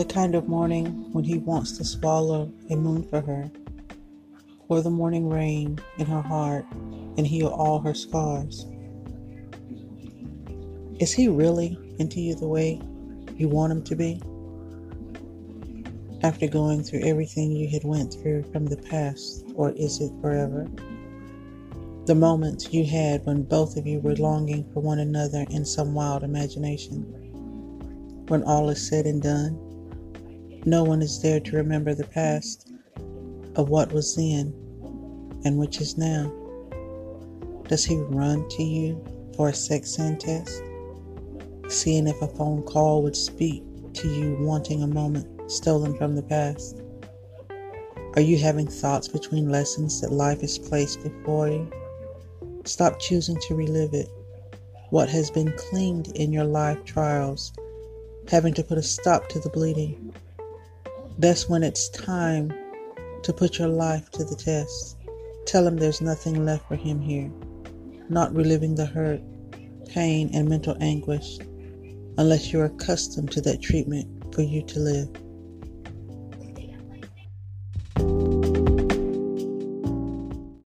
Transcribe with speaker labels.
Speaker 1: The kind of morning when he wants to swallow a moon for her, pour the morning rain in her heart, and heal all her scars. Is he really into you the way you want him to be? After going through everything you had went through from the past, or is it forever? The moments you had when both of you were longing for one another in some wild imagination. When all is said and done, no one is there to remember the past of what was then and which is now. Does he run to you for a sex test? Seeing if a phone call would speak to you wanting a moment stolen from the past? Are you having thoughts between lessons that life has placed before you? Stop choosing to relive it. What has been cleaned in your life trials, having to put a stop to the bleeding. That's when it's time to put your life to the test. Tell him there's nothing left for him here, not reliving the hurt, pain, and mental anguish unless you're accustomed to that treatment for you to live.